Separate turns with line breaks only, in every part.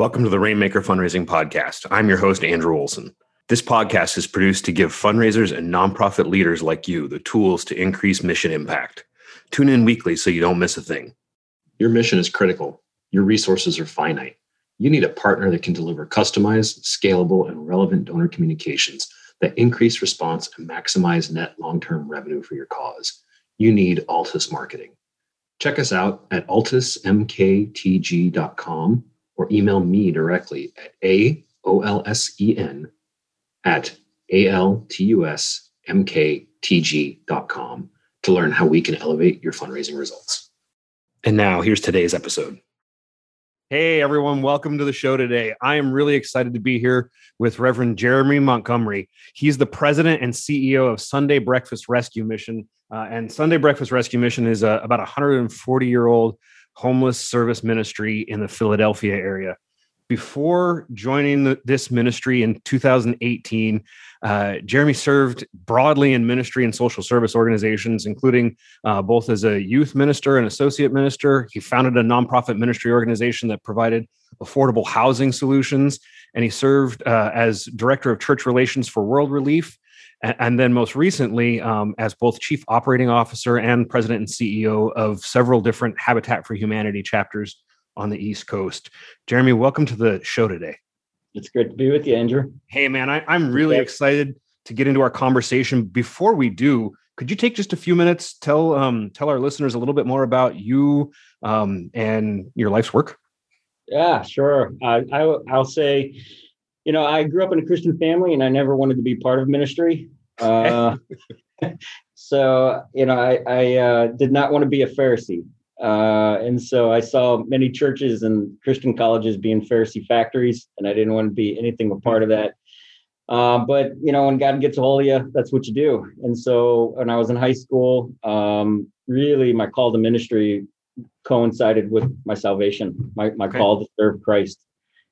Welcome to the Rainmaker Fundraising Podcast. I'm your host, Andrew Olson. This podcast is produced to give fundraisers and nonprofit leaders like you the tools to increase mission impact. Tune in weekly so you don't miss a thing.
Your mission is critical, your resources are finite. You need a partner that can deliver customized, scalable, and relevant donor communications that increase response and maximize net long term revenue for your cause. You need Altus Marketing. Check us out at altusmktg.com or email me directly at aolson at altusmktg.com to learn how we can elevate your fundraising results.
And now here's today's episode. Hey, everyone, welcome to the show today. I am really excited to be here with Reverend Jeremy Montgomery. He's the president and CEO of Sunday Breakfast Rescue Mission. Uh, and Sunday Breakfast Rescue Mission is a, about 140 year old homeless service ministry in the Philadelphia area. Before joining the, this ministry in 2018, uh, Jeremy served broadly in ministry and social service organizations, including uh, both as a youth minister and associate minister. He founded a nonprofit ministry organization that provided affordable housing solutions, and he served uh, as director of church relations for World Relief and then most recently um, as both chief operating officer and president and ceo of several different habitat for humanity chapters on the east coast. Jeremy welcome to the show today.
It's great to be with you andrew.
Hey man I, am really okay. excited to get into our conversation. Before we do could you take just a few minutes tell um, tell our listeners a little bit more about you um, and your life's work?
Yeah sure. Uh, I, i'll say you know, I grew up in a Christian family and I never wanted to be part of ministry. Uh, so, you know, I, I uh, did not want to be a Pharisee. Uh, and so I saw many churches and Christian colleges being Pharisee factories, and I didn't want to be anything a part of that. Uh, but you know, when God gets a hold of you, that's what you do. And so, when I was in high school, um, really my call to ministry coincided with my salvation, my my okay. call to serve Christ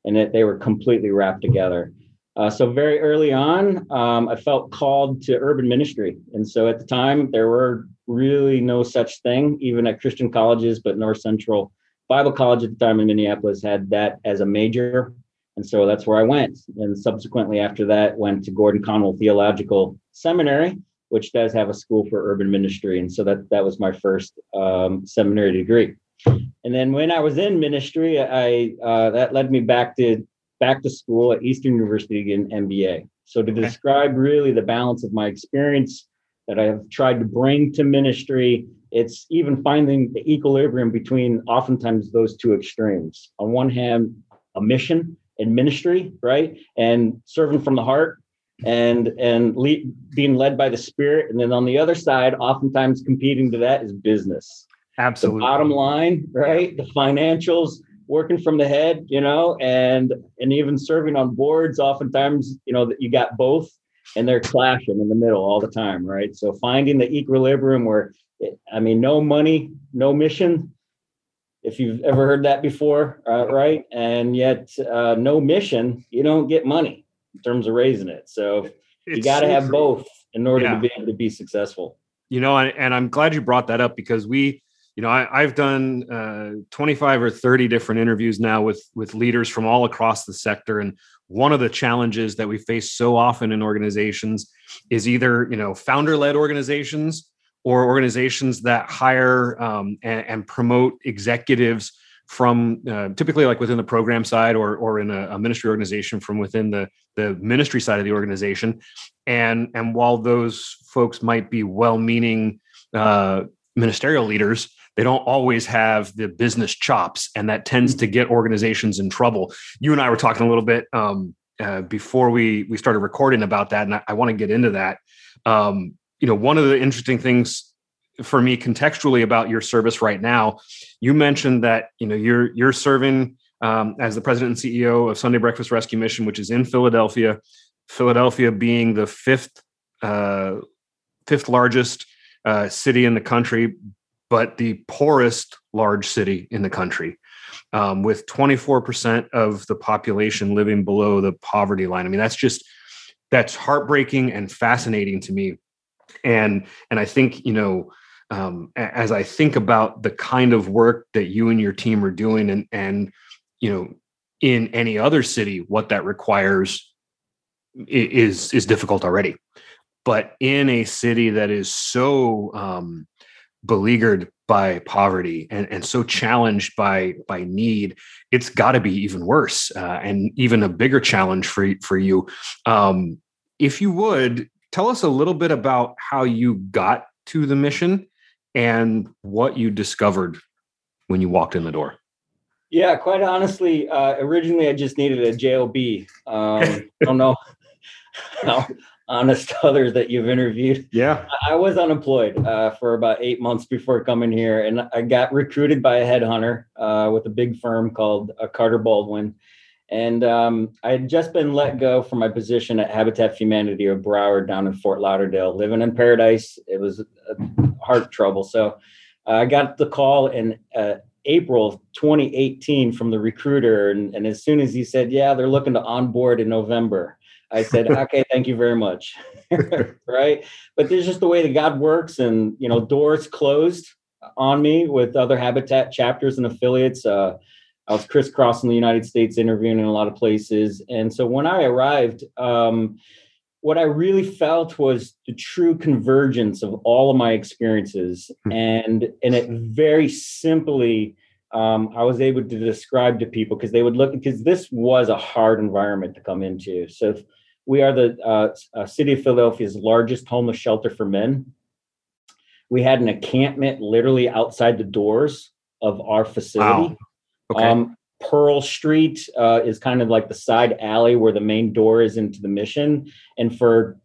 and that they were completely wrapped together. Uh, so very early on, um, I felt called to urban ministry, and so at the time there were really no such thing, even at Christian colleges. But North Central Bible College at the time in Minneapolis had that as a major, and so that's where I went. And subsequently, after that, went to Gordon Conwell Theological Seminary, which does have a school for urban ministry, and so that that was my first um, seminary degree. And then when I was in ministry, I uh, that led me back to back to school at Eastern University in MBA. So to okay. describe really the balance of my experience that I have tried to bring to ministry, it's even finding the equilibrium between oftentimes those two extremes. On one hand, a mission and ministry, right, and serving from the heart, and and le- being led by the Spirit, and then on the other side, oftentimes competing to that is business
Absolutely.
The bottom line, right? The financials, working from the head, you know, and and even serving on boards, oftentimes, you know, that you got both and they're clashing in the middle all the time, right? So finding the equilibrium where I mean, no money, no mission. If you've ever heard that before, uh, right? And yet, uh, no mission, you don't get money in terms of raising it. So it's you got to so have true. both in order yeah. to be able to be successful.
You know, and I'm glad you brought that up because we you know I, have done uh, 25 or 30 different interviews now with with leaders from all across the sector. And one of the challenges that we face so often in organizations is either you know founder led organizations or organizations that hire um, and, and, promote executives from uh, typically like within the program side or or in a, a, ministry organization from within the the ministry side of the organization. And and while those folks might be well meaning uh, ministerial leaders they don't always have the business chops, and that tends to get organizations in trouble. You and I were talking a little bit um, uh, before we we started recording about that, and I, I want to get into that. Um, you know, one of the interesting things for me contextually about your service right now, you mentioned that you know you're you're serving um, as the president and CEO of Sunday Breakfast Rescue Mission, which is in Philadelphia. Philadelphia being the fifth uh, fifth largest uh, city in the country but the poorest large city in the country, um, with 24% of the population living below the poverty line. I mean, that's just that's heartbreaking and fascinating to me. And and I think you know, um, as I think about the kind of work that you and your team are doing, and and you know, in any other city what that requires is is difficult already but in a city that is so um, beleaguered by poverty and, and so challenged by by need it's got to be even worse uh, and even a bigger challenge for for you. Um, if you would tell us a little bit about how you got to the mission and what you discovered when you walked in the door.
Yeah quite honestly uh, originally i just needed a job um, i don't know honest others that you've interviewed.
Yeah.
I was unemployed uh, for about eight months before coming here, and I got recruited by a headhunter uh, with a big firm called uh, Carter Baldwin. And um, I had just been let go from my position at Habitat for Humanity of Broward down in Fort Lauderdale, living in paradise. It was heart trouble. So uh, I got the call in April 2018 from the recruiter. And, and as soon as he said, Yeah, they're looking to onboard in November, I said, okay, thank you very much. right. But there's just the way that God works. And, you know, doors closed on me with other Habitat chapters and affiliates. Uh, I was crisscrossing the United States interviewing in a lot of places. And so when I arrived, um, what I really felt was the true convergence of all of my experiences. Hmm. And, and it very simply, um, I was able to describe to people because they would look because this was a hard environment to come into. So we are the uh, uh, city of Philadelphia's largest homeless shelter for men. We had an encampment literally outside the doors of our facility. Wow. Okay. Um, Pearl Street uh, is kind of like the side alley where the main door is into the mission, and for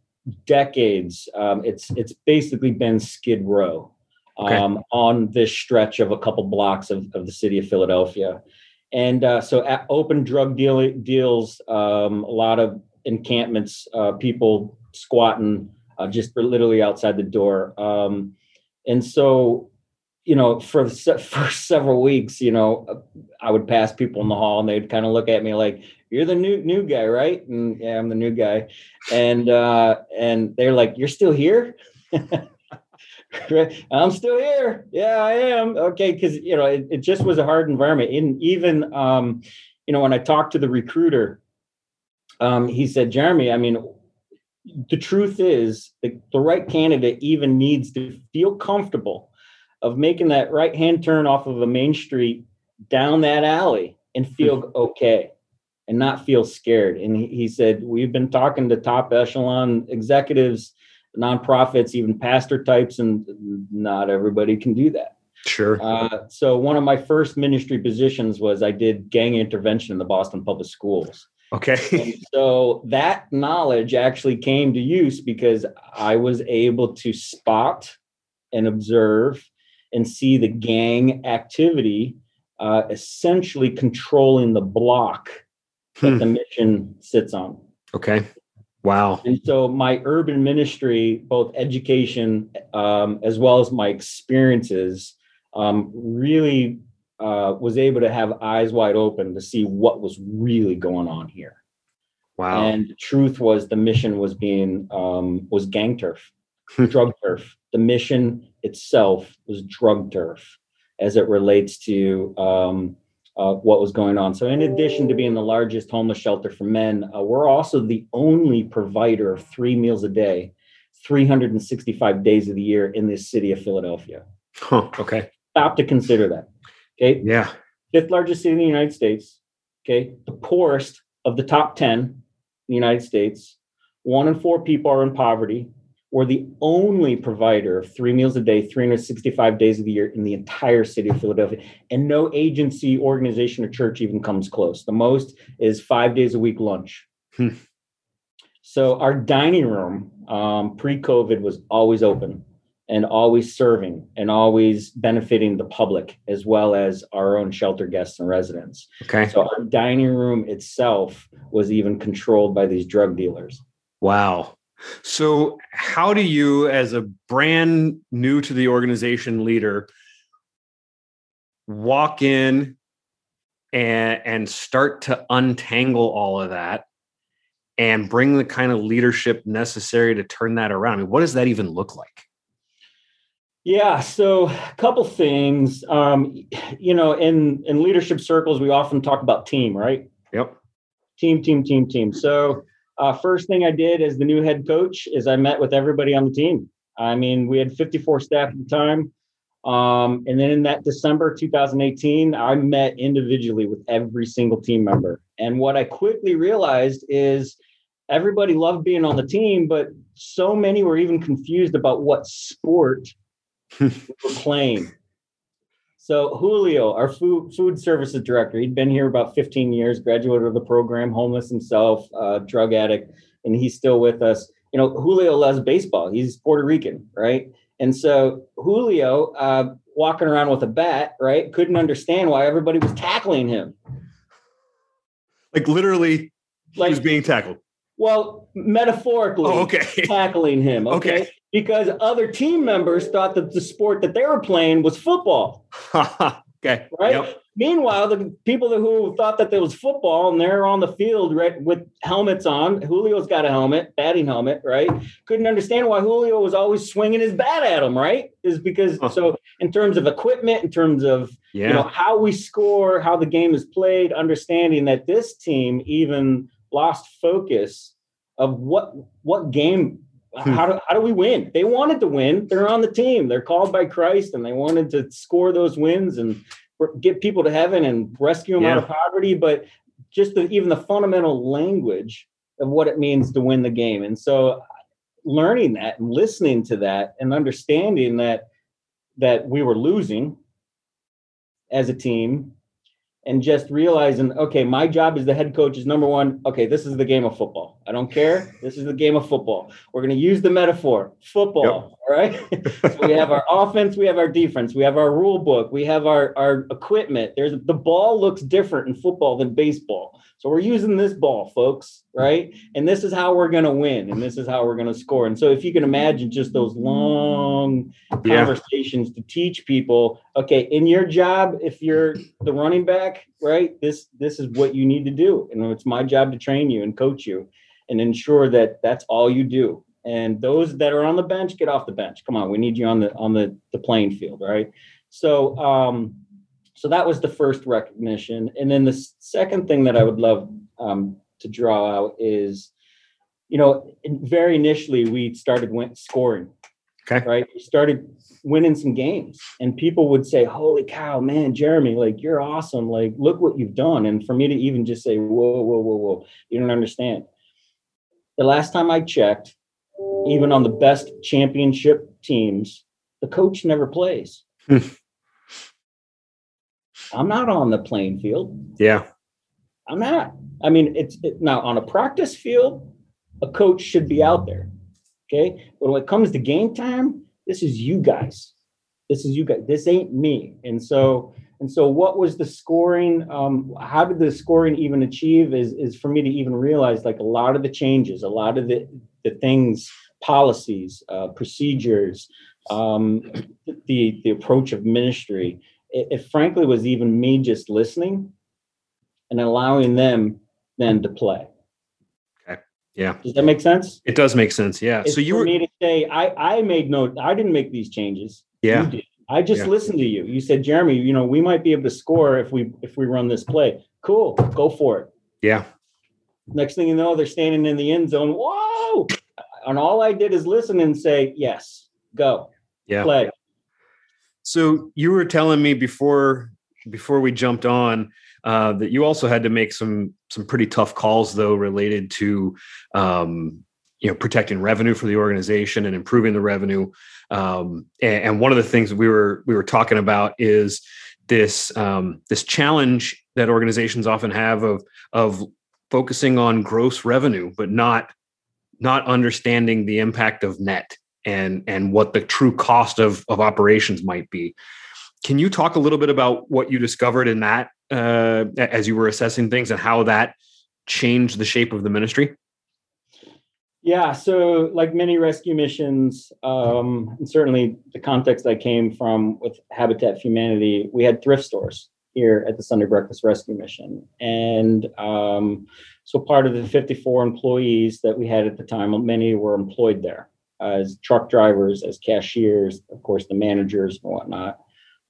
decades, um, it's it's basically been Skid Row okay. um, on this stretch of a couple blocks of, of the city of Philadelphia. And uh, so, open drug deal, deals, um, a lot of encampments, uh, people squatting uh, just literally outside the door. Um, and so, you know, for the first several weeks, you know, I would pass people in the hall and they'd kind of look at me like, "You're the new new guy, right?" And yeah, I'm the new guy. And uh, and they're like, "You're still here." I'm still here. Yeah, I am. Okay, because you know it, it, just was a hard environment. And even um, you know when I talked to the recruiter, um, he said, Jeremy, I mean, the truth is the, the right candidate even needs to feel comfortable of making that right hand turn off of a main street down that alley and feel hmm. okay and not feel scared. And he, he said, We've been talking to top echelon executives, nonprofits, even pastor types, and not everybody can do that.
Sure.
Uh, so one of my first ministry positions was I did gang intervention in the Boston Public Schools.
Okay.
so that knowledge actually came to use because I was able to spot and observe and see the gang activity uh, essentially controlling the block hmm. that the mission sits on.
Okay. Wow.
And so my urban ministry, both education um, as well as my experiences, um, really uh, was able to have eyes wide open to see what was really going on here.
Wow.
And the truth was the mission was being um, was gang turf, drug turf. The mission itself was drug turf as it relates to um, uh, what was going on. So, in addition to being the largest homeless shelter for men, uh, we're also the only provider of three meals a day, 365 days of the year in this city of Philadelphia.
Huh, okay.
Stop to consider that. Okay.
Yeah.
Fifth largest city in the United States. Okay. The poorest of the top 10 in the United States. One in four people are in poverty. We're the only provider of three meals a day, 365 days of the year in the entire city of Philadelphia. And no agency, organization, or church even comes close. The most is five days a week lunch. Hmm. So our dining room um, pre COVID was always open and always serving and always benefiting the public as well as our own shelter guests and residents.
Okay.
So our dining room itself was even controlled by these drug dealers.
Wow. So how do you as a brand new to the organization leader walk in and and start to untangle all of that and bring the kind of leadership necessary to turn that around? I mean, what does that even look like?
Yeah, so a couple things. Um, you know, in in leadership circles, we often talk about team, right?
Yep.
Team, team, team, team. So, uh, first thing I did as the new head coach is I met with everybody on the team. I mean, we had 54 staff at the time. Um, and then in that December 2018, I met individually with every single team member. And what I quickly realized is everybody loved being on the team, but so many were even confused about what sport we were playing. So Julio, our food food services director, he'd been here about 15 years, graduated of the program, homeless himself, uh, drug addict, and he's still with us. You know, Julio loves baseball. He's Puerto Rican, right? And so Julio, uh, walking around with a bat, right, couldn't understand why everybody was tackling him.
Like literally, like, he was being tackled.
Well, metaphorically,
oh, okay.
tackling him. Okay? okay. Because other team members thought that the sport that they were playing was football.
okay.
Right. Yep. Meanwhile, the people who thought that there was football and they're on the field right with helmets on. Julio's got a helmet, batting helmet, right? Couldn't understand why Julio was always swinging his bat at him, right? Is because huh. so in terms of equipment, in terms of yeah. you know how we score, how the game is played, understanding that this team even lost focus of what what game. How do, how do we win? They wanted to win. They're on the team. They're called by christ and they wanted to score those wins and get people to heaven and rescue them yeah. out of poverty. But just the, even the fundamental language of what it means to win the game. And so learning that and listening to that and understanding that that we were losing as a team and just realizing, okay, my job as the head coach is number one, okay, this is the game of football. I don't care. This is the game of football. We're going to use the metaphor football. Yep. All right. so we have our offense, we have our defense, we have our rule book, we have our, our equipment. There's the ball looks different in football than baseball. So we're using this ball, folks, right? And this is how we're going to win, and this is how we're going to score. And so, if you can imagine just those long yeah. conversations to teach people, okay, in your job, if you're the running back, right, this this is what you need to do, and it's my job to train you and coach you, and ensure that that's all you do. And those that are on the bench, get off the bench. Come on, we need you on the on the the playing field, right? So. um so that was the first recognition. And then the second thing that I would love um, to draw out is, you know, very initially we started went scoring.
Okay.
Right. We started winning some games, and people would say, "Holy cow, man, Jeremy! Like you're awesome! Like look what you've done." And for me to even just say, "Whoa, whoa, whoa, whoa," you don't understand. The last time I checked, even on the best championship teams, the coach never plays. Hmm. I'm not on the playing field.
Yeah.
I'm not. I mean, it's it, now on a practice field, a coach should be out there. Okay. But when it comes to game time, this is you guys. This is you guys. This ain't me. And so, and so what was the scoring? Um, how did the scoring even achieve is, is for me to even realize like a lot of the changes, a lot of the, the things, policies, uh, procedures, um, the, the approach of ministry, it, it frankly was even me just listening and allowing them then to play.
Yeah.
Does that make sense?
It does make sense. Yeah.
It's
so you
were
me
to say I I made no I didn't make these changes.
Yeah.
I just yeah. listened to you. You said, Jeremy, you know, we might be able to score if we if we run this play. Cool, go for it.
Yeah.
Next thing you know, they're standing in the end zone. Whoa! And all I did is listen and say, yes, go.
Yeah.
Play.
So you were telling me before before we jumped on uh, that you also had to make some some pretty tough calls though related to um, you know protecting revenue for the organization and improving the revenue. Um, and, and, one of the things we were we were talking about is this um, this challenge that organizations often have of of focusing on gross revenue, but not not understanding the impact of net and and what the true cost of of operations might be. Can you talk a little bit about what you discovered in that uh, as you were assessing things and how that changed the shape of the ministry?
Yeah, so like many rescue missions, um, and certainly the context I came from with Habitat for Humanity, we had thrift stores here at the Sunday Breakfast Rescue Mission. And um, so part of the 54 employees that we had at the time, many were employed there as truck drivers, as cashiers, of course, the managers and whatnot.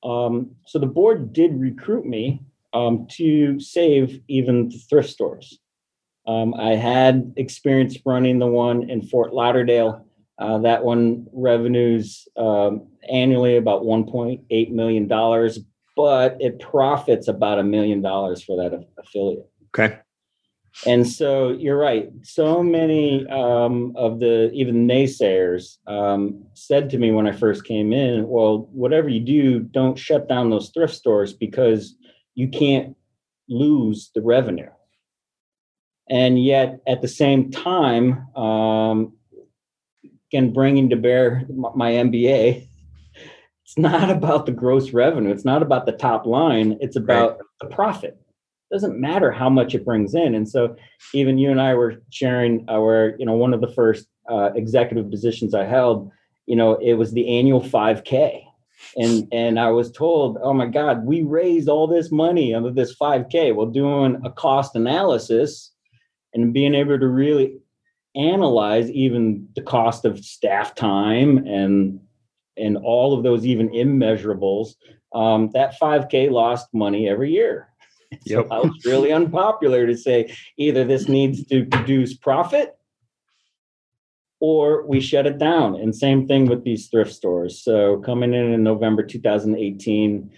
Um, so the board did recruit me um, to save even the thrift stores. Um, I had experience running the one in Fort Lauderdale. Uh, that one revenues um, annually about $1.8 million, but it profits about a million dollars for that affiliate.
Okay.
And so you're right. So many um, of the even naysayers um, said to me when I first came in, "Well, whatever you do, don't shut down those thrift stores because you can't lose the revenue." And yet, at the same time, um, again, bringing to bear my MBA, it's not about the gross revenue. It's not about the top line. It's about right. the profit It doesn't matter how much it brings in. And so even you and I were sharing our, you know, one of the first uh, executive positions I held, you know, it was the annual 5K. And and I was told, oh my God, we raised all this money under this 5K. Well, doing a cost analysis and being able to really analyze even the cost of staff time and and all of those even immeasurables, um, that 5K lost money every year. Yep. So was really unpopular to say either this needs to produce profit or we shut it down. And same thing with these thrift stores. So coming in in November 2018,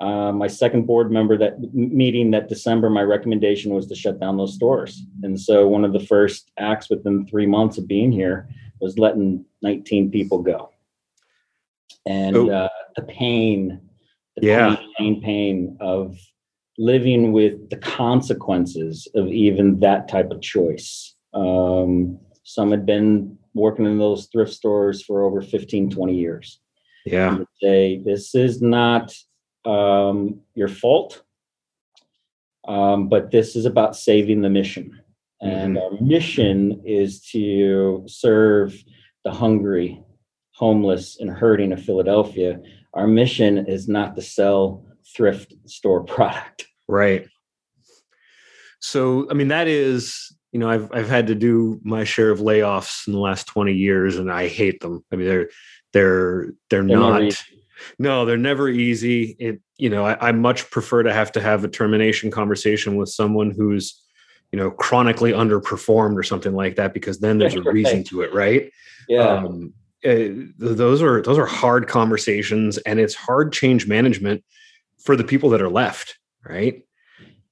uh, my second board member that meeting that December, my recommendation was to shut down those stores. And so one of the first acts within three months of being here was letting 19 people go. And oh. uh, the pain, the
yeah.
pain, pain, pain of living with the consequences of even that type of choice. Um, some had been working in those thrift stores for over 15, 20 years.
Yeah.
Say, this is not um, your fault, um, but this is about saving the mission. And mm-hmm. our mission is to serve the hungry, homeless, and hurting of Philadelphia. Our mission is not to sell thrift store product.
Right. So, I mean, that is, you know, I've I've had to do my share of layoffs in the last 20 years and I hate them. I mean, they're they're they're, they're not no, they're never easy. It, you know, I, I much prefer to have to have a termination conversation with someone who's, you know, chronically underperformed or something like that, because then there's a reason to it, right?
Yeah. Um,
uh, those are those are hard conversations and it's hard change management for the people that are left right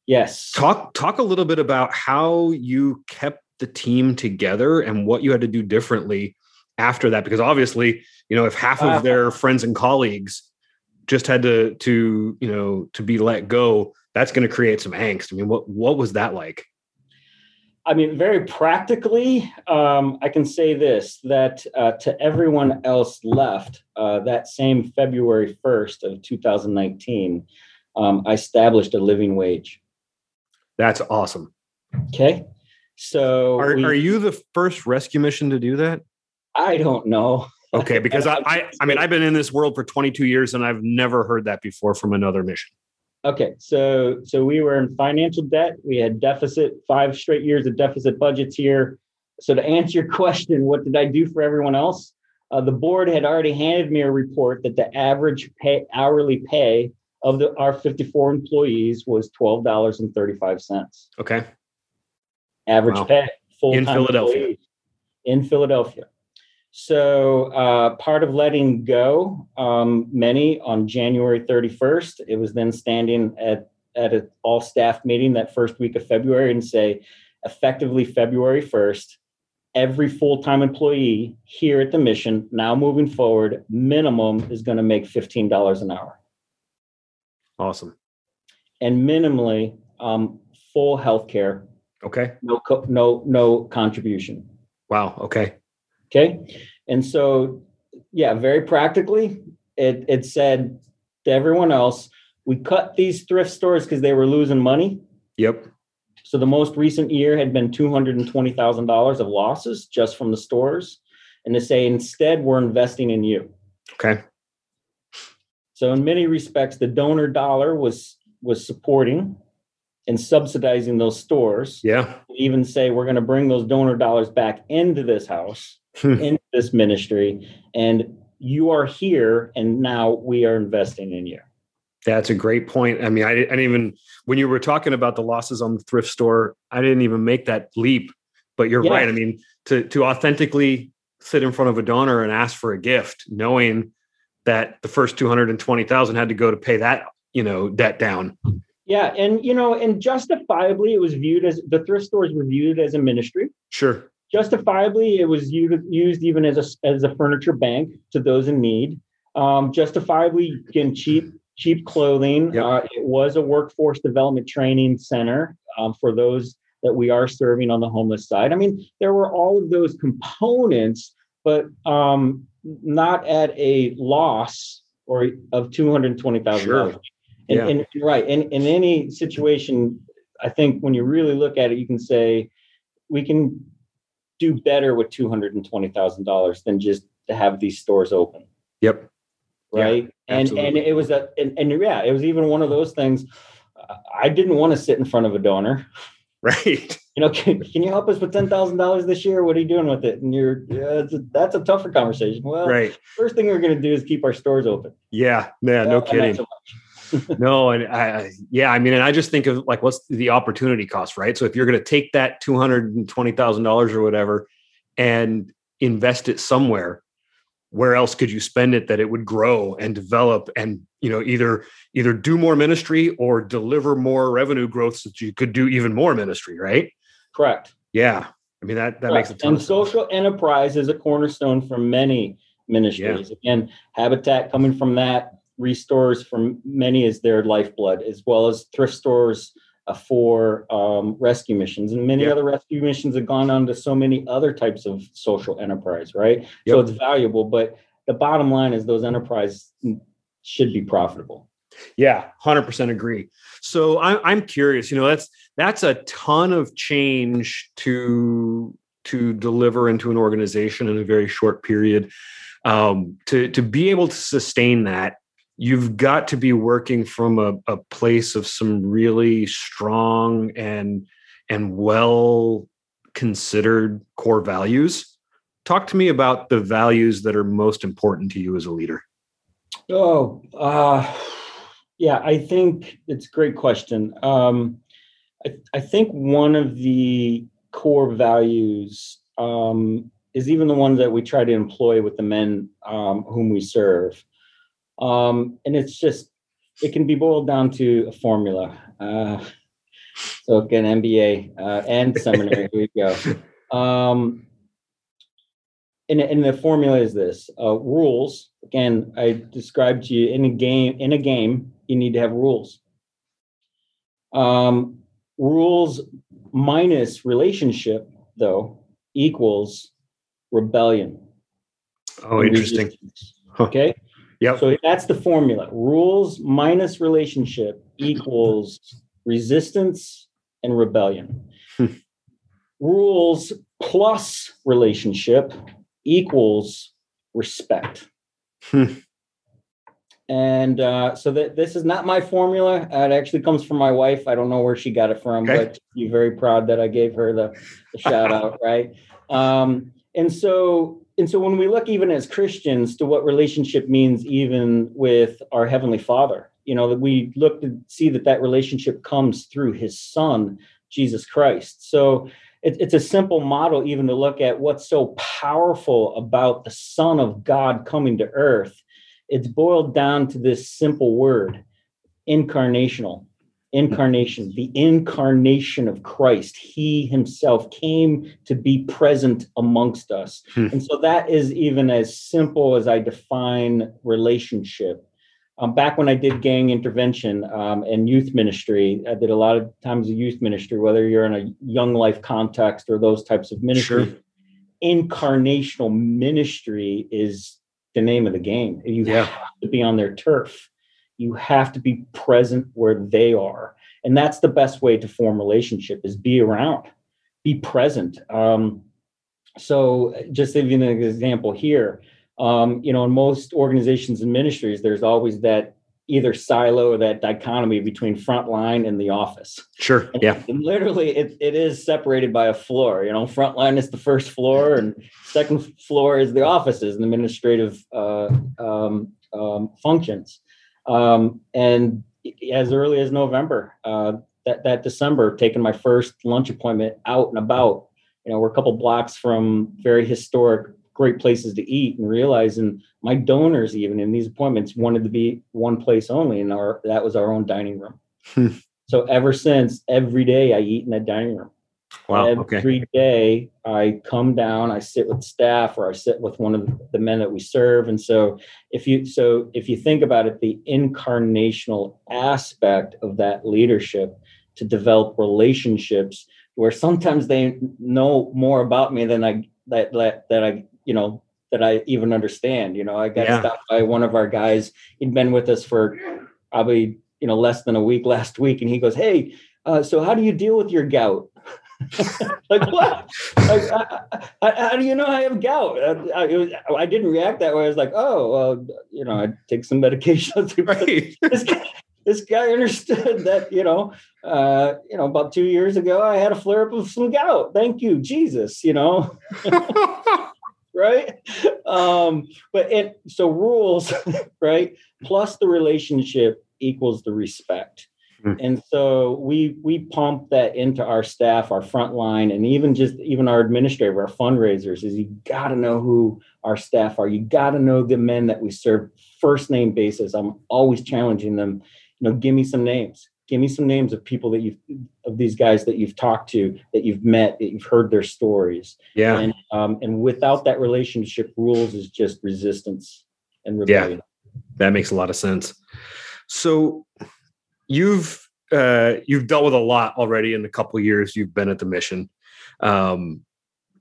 yes.
Talk talk a little bit about how you kept the team together and what you had to do differently after that because obviously you know if half of their friends and colleagues just had to to you know to be let go that's going to create some angst. I mean what what was that like?
I mean, very practically, um, I can say this that uh, to everyone else left, uh, that same February 1st of 2019, um, I established a living wage.
That's awesome.
Okay. So,
are, we, are you the first rescue mission to do that?
I don't know.
Okay. Because I, I, I mean, I've been in this world for 22 years and I've never heard that before from another mission.
Okay, so so we were in financial debt. We had deficit, five straight years of deficit budgets here. So to answer your question, what did I do for everyone else? Uh, the board had already handed me a report that the average pay, hourly pay of the, our 54 employees was $12.35.
Okay.
Average wow. pay
full in Philadelphia.
In Philadelphia. So, uh, part of letting go um, many on January 31st, it was then standing at, at an all staff meeting that first week of February and say, effectively February 1st, every full time employee here at the mission, now moving forward, minimum is going to make $15 an hour.
Awesome.
And minimally, um, full health care.
Okay.
No, co- no, no contribution.
Wow. Okay.
Okay. And so, yeah, very practically, it, it said to everyone else, we cut these thrift stores because they were losing money.
Yep.
So the most recent year had been $220,000 of losses just from the stores. And to say, instead, we're investing in you.
Okay.
So in many respects, the donor dollar was was supporting and subsidizing those stores.
Yeah.
Even say we're going to bring those donor dollars back into this house hmm. into this ministry and you are here and now we are investing in you
That's a great point. I mean, I, I didn't even when you were talking about the losses on the thrift store, I didn't even make that leap. But you're yeah. right. I mean, to to authentically sit in front of a donor and ask for a gift, knowing that the first two hundred and twenty thousand had to go to pay that you know debt down.
Yeah, and you know, and justifiably, it was viewed as the thrift stores were viewed as a ministry.
Sure.
Justifiably, it was used, used even as a as a furniture bank to those in need. Um, justifiably, again, cheap cheap clothing. Yep. Uh, it was a workforce development training center um, for those that we are serving on the homeless side. I mean, there were all of those components, but um, not at a loss or of two hundred twenty thousand sure. dollars. And, yeah. and right, in, in any situation, I think when you really look at it, you can say we can do better with two hundred and twenty thousand dollars than just to have these stores open.
Yep
right? Yeah, and and it was a and, and yeah, it was even one of those things. I didn't want to sit in front of a donor.
Right.
You know, can, can you help us with ten thousand dollars this year? What are you doing with it? And you're yeah, a, that's a tougher conversation. Well, right. First thing we're going to do is keep our stores open.
Yeah. Yeah. No kidding. So no, and I, yeah, I mean, and I just think of like, what's the opportunity cost, right? So if you're going to take that two hundred and twenty thousand dollars or whatever, and invest it somewhere, where else could you spend it that it would grow and develop and you know either either do more ministry or deliver more revenue growth so that you could do even more ministry right
correct
yeah i mean that that correct. makes a
ton and social enterprise is a cornerstone for many ministries yeah. again habitat coming from that ReStores for many is their lifeblood as well as thrift stores uh, for um, rescue missions, and many yep. other rescue missions have gone on to so many other types of social enterprise, right? Yep. So it's valuable, but the bottom line is those enterprises should be profitable.
Yeah, hundred percent agree. So I'm I'm curious. You know, that's that's a ton of change to to deliver into an organization in a very short period. Um, to to be able to sustain that you've got to be working from a, a place of some really strong and and well considered core values talk to me about the values that are most important to you as a leader
oh uh, yeah i think it's a great question um, I, I, think one of the core values um, is even the ones that we try to employ with the men um, whom we serve um, and it's just, it can be boiled down to a formula. Uh, so again, MBA uh, and seminary, here we go. Um, and, and the formula is this uh, rules. Again, I described to you in a game, in a game, you need to have rules. Um, rules minus relationship, though, equals rebellion.
Oh, interesting.
Huh. Okay.
Yeah.
So that's the formula. Rules minus relationship equals resistance and rebellion. Hmm. Rules plus relationship equals respect. And uh, so that this is not my formula. It actually comes from my wife. I don't know where she got it from, okay. but you're very proud that I gave her the, the shout out, right? Um, and so and so when we look even as Christians to what relationship means even with our heavenly Father, you know, that we look to see that that relationship comes through his son, Jesus Christ. So it's a simple model even to look at what's so powerful about the son of God coming to earth. It's boiled down to this simple word, incarnational incarnation, the incarnation of Christ. He himself came to be present amongst us. Hmm. And so that is even as simple as I define relationship. Um, back when I did gang intervention um, and youth ministry, I did a lot of times of youth ministry, whether you're in a young life context or those types of ministry. Sure. Incarnational ministry is the name of the game. You yeah. have to be on their turf you have to be present where they are and that's the best way to form relationship is be around be present um, so just giving an example here um, you know in most organizations and ministries there's always that either silo or that dichotomy between frontline and the office
sure and, yeah
literally it, it is separated by a floor you know frontline is the first floor and second floor is the offices and administrative uh, um, um, functions Um, and as early as November, uh, that that December, taking my first lunch appointment out and about. You know, we're a couple blocks from very historic, great places to eat, and realizing my donors, even in these appointments, wanted to be one place only, and our that was our own dining room. Hmm. so ever since, every day I eat in that dining room.
Wow.
Every
okay.
day I come down, I sit with staff or I sit with one of the men that we serve. And so if you so if you think about it, the incarnational aspect of that leadership to develop relationships where sometimes they know more about me than I that that, that I, you know, that I even understand. You know, I got yeah. stopped by one of our guys. He'd been with us for probably, you know, less than a week last week. And he goes, Hey, uh, so how do you deal with your gout? like what? Like, I, I, how do you know I have gout? I, was, I, didn't react that way. I was like, oh, well, you know, I take some medication. right. this, guy, this guy understood that, you know, uh, you know, about two years ago, I had a flare up of some gout. Thank you, Jesus. You know. right um but it so rules right plus the relationship equals the respect Mm. And so we we pump that into our staff, our frontline, and even just even our administrator, our fundraisers. Is you got to know who our staff are. You got to know the men that we serve first name basis. I'm always challenging them. You know, give me some names. Give me some names of people that you've of these guys that you've talked to, that you've met, that you've heard their stories.
Yeah.
And um, and without that relationship, rules is just resistance and rebellion.
Yeah, that makes a lot of sense. So you've uh, you've dealt with a lot already in the couple years you've been at the mission, um,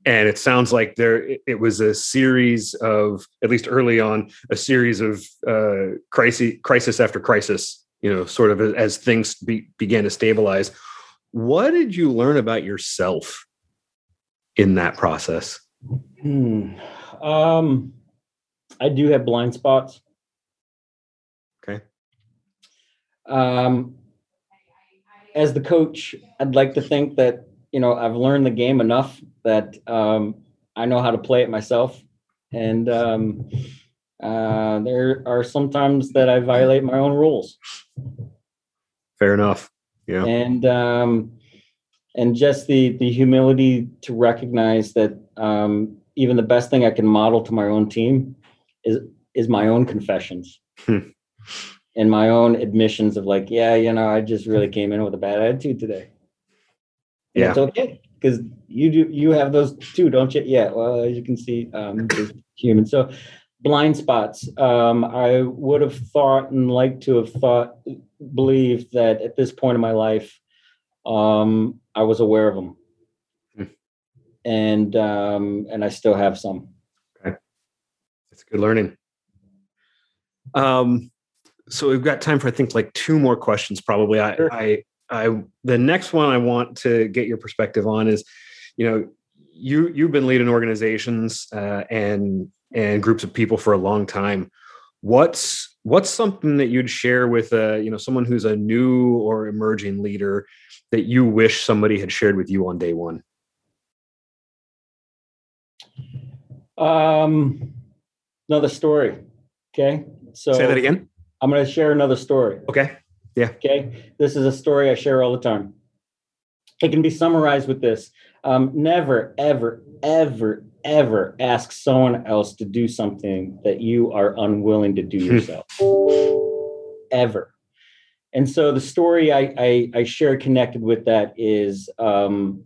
and it sounds like there it was a series of at least early on a series of uh, crisis crisis after crisis. You know, sort of as things be, began to stabilize. What did you learn about yourself in that process?
Hmm. Um, I do have blind spots.
Okay.
Um, as the coach, I'd like to think that you know I've learned the game enough that um, I know how to play it myself, and um, uh, there are sometimes that I violate my own rules.
Fair enough. Yeah,
and um, and just the the humility to recognize that um, even the best thing I can model to my own team is is my own confessions. Hmm and my own admissions of like, yeah, you know, I just really came in with a bad attitude today. And yeah, it's okay because you do you have those too, don't you? Yeah. Well, as you can see, um, human. So blind spots. Um, I would have thought and like to have thought, believed that at this point in my life, um, I was aware of them, hmm. and um, and I still have some.
Okay, that's good learning. Um, so we've got time for I think like two more questions probably. I, sure. I I the next one I want to get your perspective on is, you know, you you've been leading organizations uh, and and groups of people for a long time. What's what's something that you'd share with a uh, you know someone who's a new or emerging leader that you wish somebody had shared with you on day one?
Um, another story. Okay,
so say that again.
I'm going to share another story.
Okay. Yeah.
Okay. This is a story I share all the time. It can be summarized with this um, never, ever, ever, ever ask someone else to do something that you are unwilling to do hmm. yourself. ever. And so the story I, I, I share connected with that is um,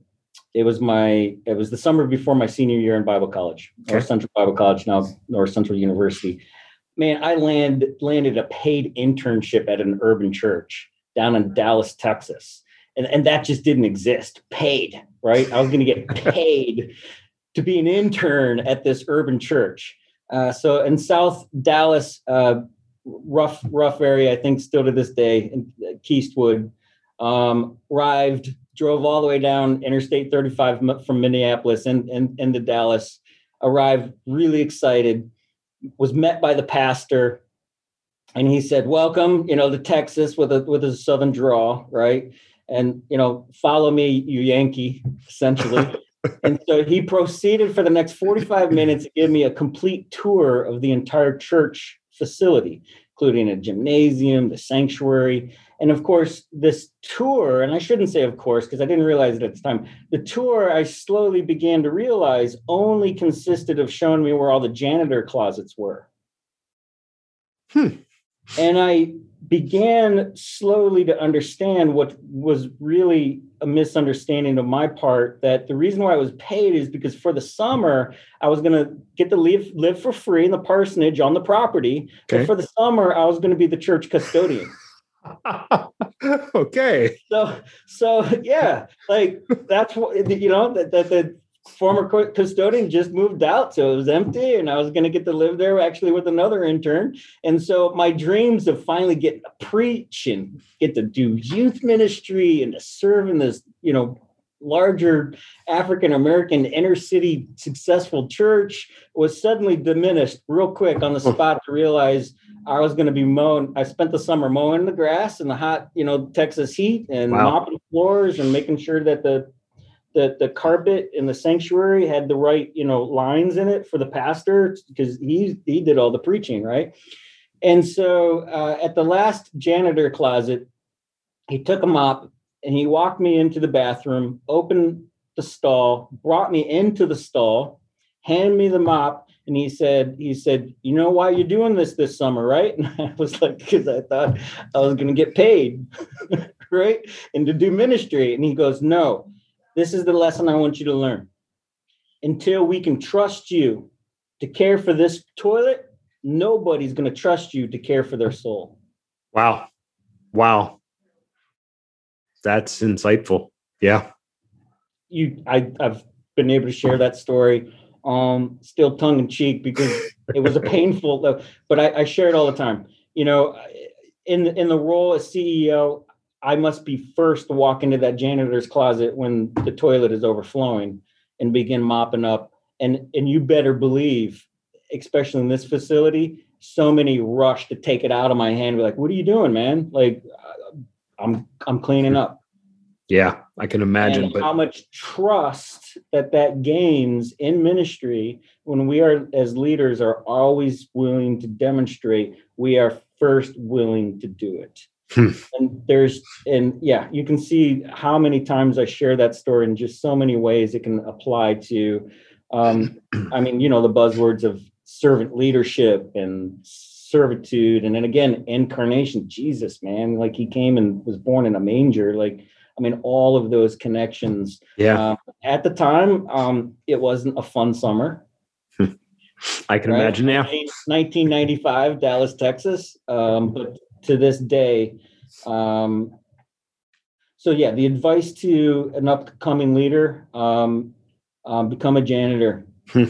it was my it was the summer before my senior year in Bible college, okay. North Central Bible College, now North Central University man, I land, landed a paid internship at an urban church down in Dallas, Texas. And, and that just didn't exist. Paid, right? I was going to get paid to be an intern at this urban church. Uh, so in South Dallas, uh, rough, rough area, I think still to this day, in Kiestwood, um, arrived, drove all the way down Interstate 35 from Minneapolis and in, in, into Dallas, arrived really excited was met by the pastor and he said, "Welcome, you know, to Texas with a with a southern draw, right? And you know, follow me, you Yankee, essentially." and so he proceeded for the next 45 minutes to give me a complete tour of the entire church facility. including a gymnasium, the sanctuary. And of course, this tour, and I shouldn't say of course, because I didn't realize it at the time, the tour I slowly began to realize only consisted of showing me where all the janitor closets were.
Hmm.
And I began slowly to understand what was really a misunderstanding of my part that the reason why I was paid is because for the summer I was going to get to live live for free in the parsonage on the property. Okay. But for the summer I was going to be the church custodian.
okay.
So so yeah, like that's what you know that that the former custodian just moved out so it was empty and i was going to get to live there actually with another intern and so my dreams of finally getting to preach and get to do youth ministry and to serve in this you know larger african american inner city successful church was suddenly diminished real quick on the spot to realize i was going to be mowing i spent the summer mowing the grass in the hot you know texas heat and wow. mopping floors and making sure that the the the carpet in the sanctuary had the right you know lines in it for the pastor because he he did all the preaching right? And so uh, at the last janitor closet he took a mop and he walked me into the bathroom opened the stall brought me into the stall handed me the mop and he said he said you know why you're doing this this summer right? And i was like because i thought i was going to get paid right? And to do ministry and he goes no this is the lesson I want you to learn. Until we can trust you to care for this toilet, nobody's going to trust you to care for their soul.
Wow. Wow. That's insightful. Yeah.
You I I've been able to share that story um still tongue in cheek because it was a painful but I, I share it all the time. You know, in in the role as CEO, I must be first to walk into that janitor's closet when the toilet is overflowing and begin mopping up. And and you better believe, especially in this facility, so many rush to take it out of my hand. Be like, "What are you doing, man?" Like, uh, I'm I'm cleaning up.
Yeah, I can imagine.
And but how much trust that that gains in ministry when we are as leaders are always willing to demonstrate we are first willing to do it. Hmm. And there's, and yeah, you can see how many times I share that story in just so many ways it can apply to, um, I mean, you know, the buzzwords of servant leadership and servitude. And then again, incarnation, Jesus, man, like he came and was born in a manger. Like, I mean, all of those connections.
Yeah.
Uh, at the time, um, it wasn't a fun summer.
I can right? imagine now.
1995, Dallas, Texas. Um, but to this day. Um, so yeah, the advice to an upcoming leader: um, um, become a janitor. Hmm.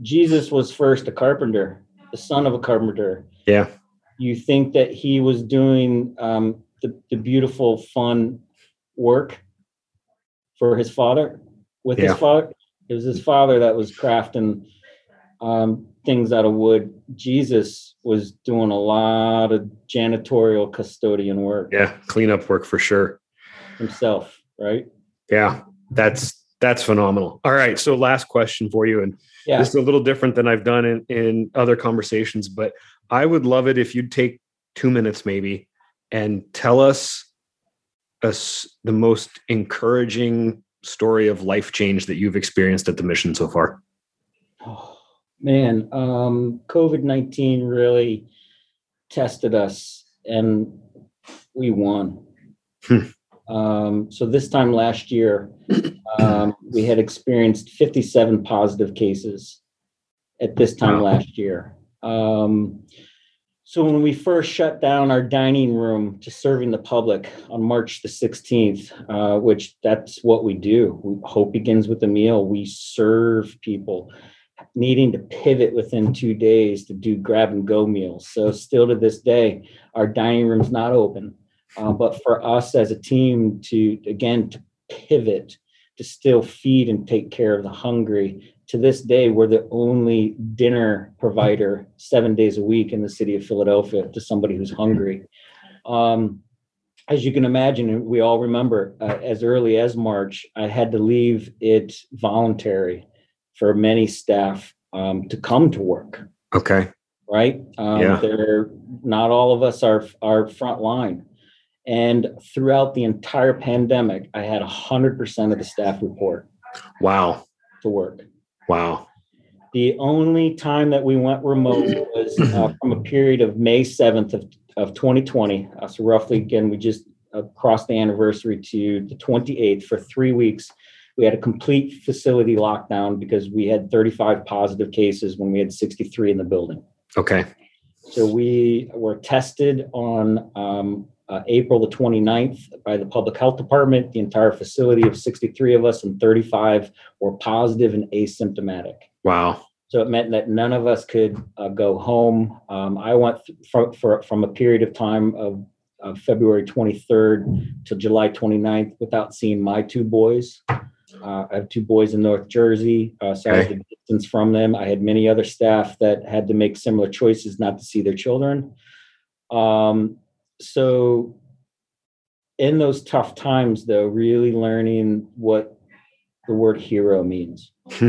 Jesus was first a carpenter, the son of a carpenter.
Yeah.
You think that he was doing um, the, the beautiful, fun work for his father with yeah. his father. It was his father that was crafting um, things out of wood. Jesus was doing a lot of janitorial custodian work.
Yeah, cleanup work for sure.
Himself, right?
Yeah, that's that's phenomenal. All right, so last question for you, and yeah. this is a little different than I've done in in other conversations, but I would love it if you'd take two minutes maybe and tell us us the most encouraging story of life change that you've experienced at the mission so far.
Oh man, um, COVID 19 really tested us and we won. Hmm. Um, so this time last year, um, we had experienced 57 positive cases at this time last year. Um, so when we first shut down our dining room to serving the public on March the 16th, uh, which that's what we do. We, hope begins with a meal. We serve people needing to pivot within two days to do grab and go meals. So still to this day, our dining room's not open. Uh, but for us as a team to again to pivot to still feed and take care of the hungry to this day we're the only dinner provider seven days a week in the city of philadelphia to somebody who's hungry um, as you can imagine we all remember uh, as early as march i had to leave it voluntary for many staff um, to come to work.
Okay.
right? Um,
Yeah.
They're not all of us are are frontline. And throughout the entire pandemic, I had 100% of the staff report
Wow.
to work.
Wow.
The only time that we went remote was uh, from a period of May 7th of, of 2020. Uh, so roughly, again, we just uh, crossed the anniversary to the 28th for three weeks. We had a complete facility lockdown because we had 35 positive cases when we had 63 in the building.
Okay.
So we were tested on um, uh, April the 29th by the public health department. The entire facility of 63 of us and 35 were positive and asymptomatic.
Wow.
So it meant that none of us could uh, go home. Um, I went th- from, for, from a period of time of, of February 23rd to July 29th without seeing my two boys. Uh, I have two boys in North Jersey, uh, so I
Okay.
had a distance from them. I had many other staff that had to make similar choices not to see their children. Um, so, in those tough times, though, really learning what the word hero means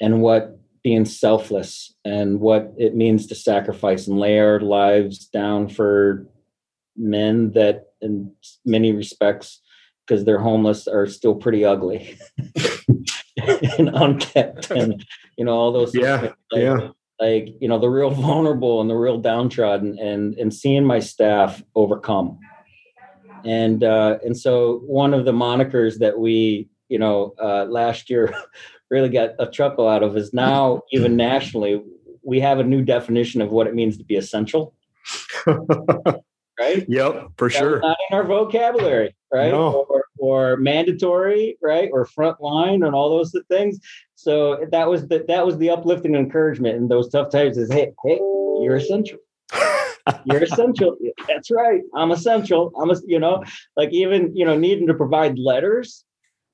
and what being selfless and what it means to sacrifice and lay our lives down for men that in many respects because they're homeless are still pretty ugly. And unkept and you know all those
Yeah,
like,
yeah.
like you know the real vulnerable and the real downtrodden and and seeing my staff overcome. And uh and so one of the monikers that we you know uh last year really got a chuckle out of is now even nationally we have a new definition of what it means to be essential right
Yep, for
That
sure.
not in our vocabulary, right?
No.
Or, or mandatory, right? Or frontline and all those things. So that was the that was the uplifting encouragement in those tough times. Is hey, hey, you're essential. You're essential. That's right. I'm essential. I'm a, you know, like even you know needing to provide letters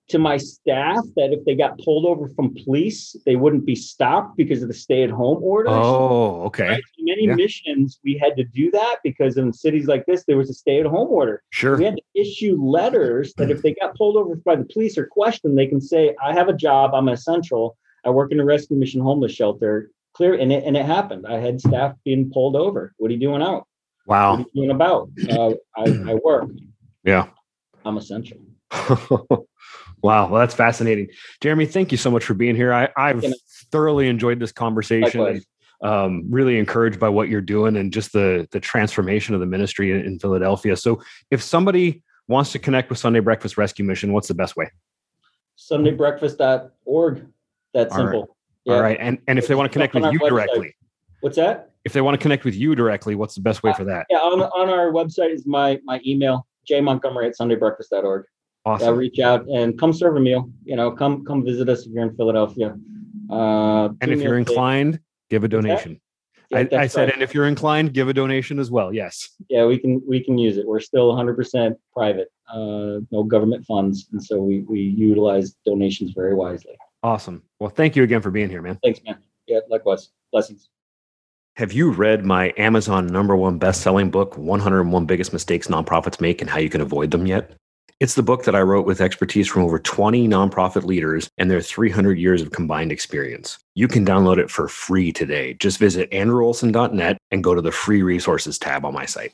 to my staff that if they got pulled over from police, they wouldn't be stopped because of the stay-at-home orders.
Oh, okay.
Right? So many
Yeah.
missions we had to do that because in cities like this there was a stay-at-home order.
Sure.
We had to issue letters that if they got pulled over by the police or questioned, they can say, "I have a job. I'm essential. I work in a rescue mission homeless shelter." Clear, and it and it happened. I had staff being pulled over. What are you doing out?
Wow.
What are you doing about? Uh, I, I work.
Yeah.
I'm essential.
wow. Well, that's fascinating. Jeremy, thank you so much for being here. I, I've
Yeah,
thoroughly enjoyed this conversation. Um, really encouraged by what you're doing and just the the transformation of the ministry in, in Philadelphia. So if somebody wants to connect with Sunday Breakfast Rescue Mission, what's the best way?
SundayBreakfast.org. That's
All right.
simple.
All right. And and if they want to connect with you
website.
directly,
What's that?
if they want to connect with you directly, what's the best way for that?
Yeah, on, on our website is my my email, jmontgomery at sundaybreakfast.org. Yeah,
Awesome.
reach out and come serve a meal. You know, come come visit us if you're in Philadelphia. Uh,
And if you're
a day.
inclined, give a donation.
Yeah,
I, I said,
right.
and if you're inclined, give a donation as well. Yes.
yeah, we can we can use it. We're still 100% private, uh, no government funds, and so we we utilize donations very wisely.
Awesome. Well, thank you again for being here, man.
Thanks, man. Yeah, likewise. Blessings.
Have you read my Amazon number one best-selling book, 101 Biggest Mistakes Nonprofits Make and How You Can Avoid Them yet? It's the book that I wrote with expertise from over 20 nonprofit leaders and their 300 years of combined experience. You can download it for free today. Just visit andrewolson.net and go to the free resources tab on my site.